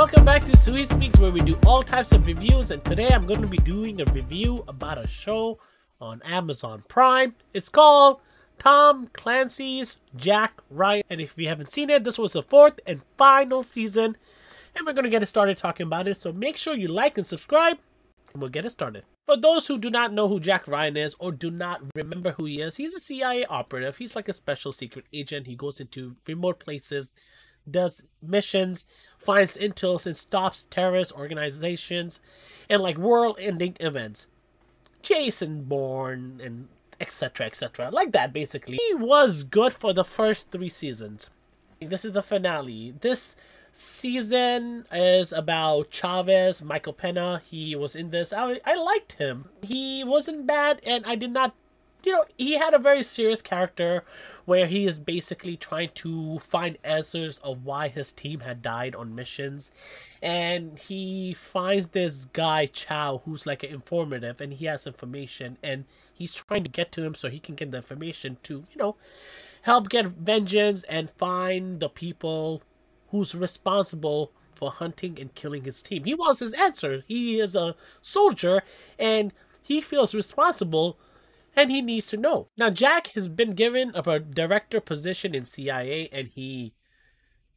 welcome back to Sui Speaks, where we do all types of reviews. And today I'm going to be doing a review about a show on Amazon Prime. It's called Tom Clancy's Jack Ryan. And if you haven't seen it, this was the fourth and final season. And we're going to get it started talking about it. So make sure you like and subscribe, and we'll get it started. For those who do not know who Jack Ryan is or do not remember who he is, he's a CIA operative. He's like a special secret agent. He goes into remote places does missions, finds intel, and stops terrorist organizations and like world ending events. Jason Bourne and etc. etc. Like that, basically. He was good for the first three seasons. This is the finale. This season is about Chavez, Michael Pena. He was in this. I, I liked him. He wasn't bad, and I did not you know, he had a very serious character where he is basically trying to find answers of why his team had died on missions. And he finds this guy, Chow, who's like an informative and he has information and he's trying to get to him so he can get the information to, you know, help get vengeance and find the people who's responsible for hunting and killing his team. He wants his answer. He is a soldier and he feels responsible and he needs to know. Now, Jack has been given a director position in CIA and he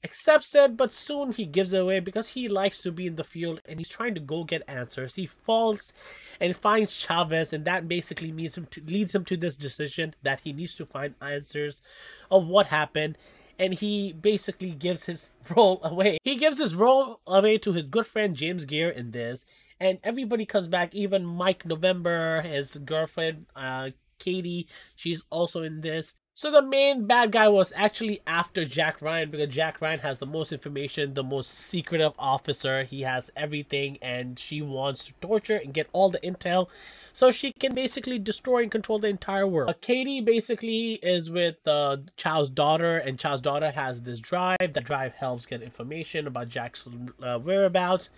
accepts it, but soon he gives it away because he likes to be in the field and he's trying to go get answers. He falls and finds Chavez, and that basically leads him to, leads him to this decision that he needs to find answers of what happened. And he basically gives his role away. He gives his role away to his good friend James Greer in this, and everybody comes back. Even Mike November, his girlfriend, uh, Katie, she's also in this. So the main bad guy was actually after Jack Ryan because Jack Ryan has the most information, the most secretive officer. He has everything, and she wants to torture and get all the intel, so she can basically destroy and control the entire world. Uh, Katie basically is with uh, Chow's daughter, and Chow's daughter has this drive. That drive helps get information about Jack's uh, whereabouts.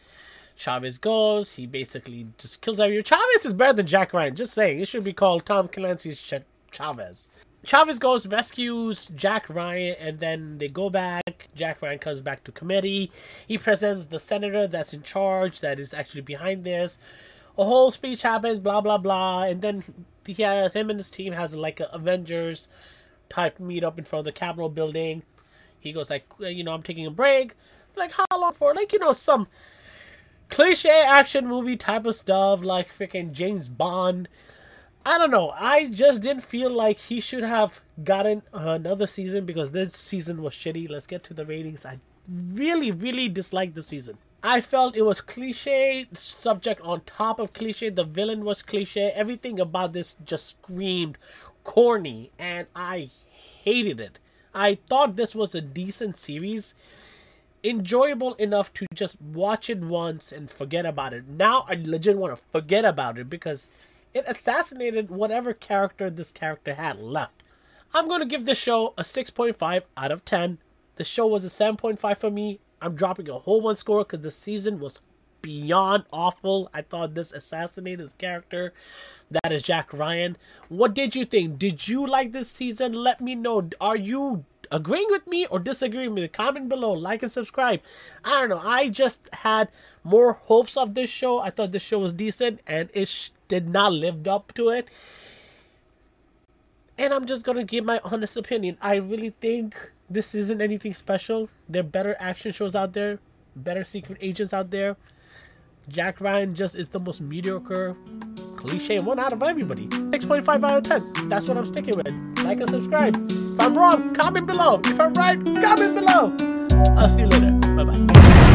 Chavez goes. He basically just kills everyone. Chavez is better than Jack Ryan. Just saying. It should be called Tom Clancy's Ch- Chavez. Chavez goes, rescues Jack Ryan, and then they go back. Jack Ryan comes back to committee. He presents the senator that's in charge, that is actually behind this. A whole speech happens, blah blah blah, and then he has him and his team has like a Avengers type meet up in front of the Capitol building. He goes like, you know, I'm taking a break. Like how long for? Like you know, some cliche action movie type of stuff like freaking James Bond. I don't know. I just didn't feel like he should have gotten another season because this season was shitty. Let's get to the ratings. I really, really disliked the season. I felt it was cliche, subject on top of cliche. The villain was cliche. Everything about this just screamed corny, and I hated it. I thought this was a decent series enjoyable enough to just watch it once and forget about it. Now I legit want to forget about it because it assassinated whatever character this character had left. I'm going to give this show a 6.5 out of 10. The show was a 7.5 for me. I'm dropping a whole one score because the season was beyond awful. I thought this assassinated character. That is Jack Ryan. What did you think? Did you like this season? Let me know. Are you agreeing with me or disagreeing with me, comment below, like and subscribe. I don't know. I just had more hopes of this show. I thought this show was decent and it sh- did not live up to it. And I'm just gonna give my honest opinion. I really think this isn't anything special. There are better action shows out there, better secret agents out there. Jack Ryan just is the most mediocre cliche one out of everybody. 6.5 out of 10. That's what I'm sticking with. Like and subscribe. If I'm wrong, comment below. If I'm right, comment below. I'll see you later. Bye bye.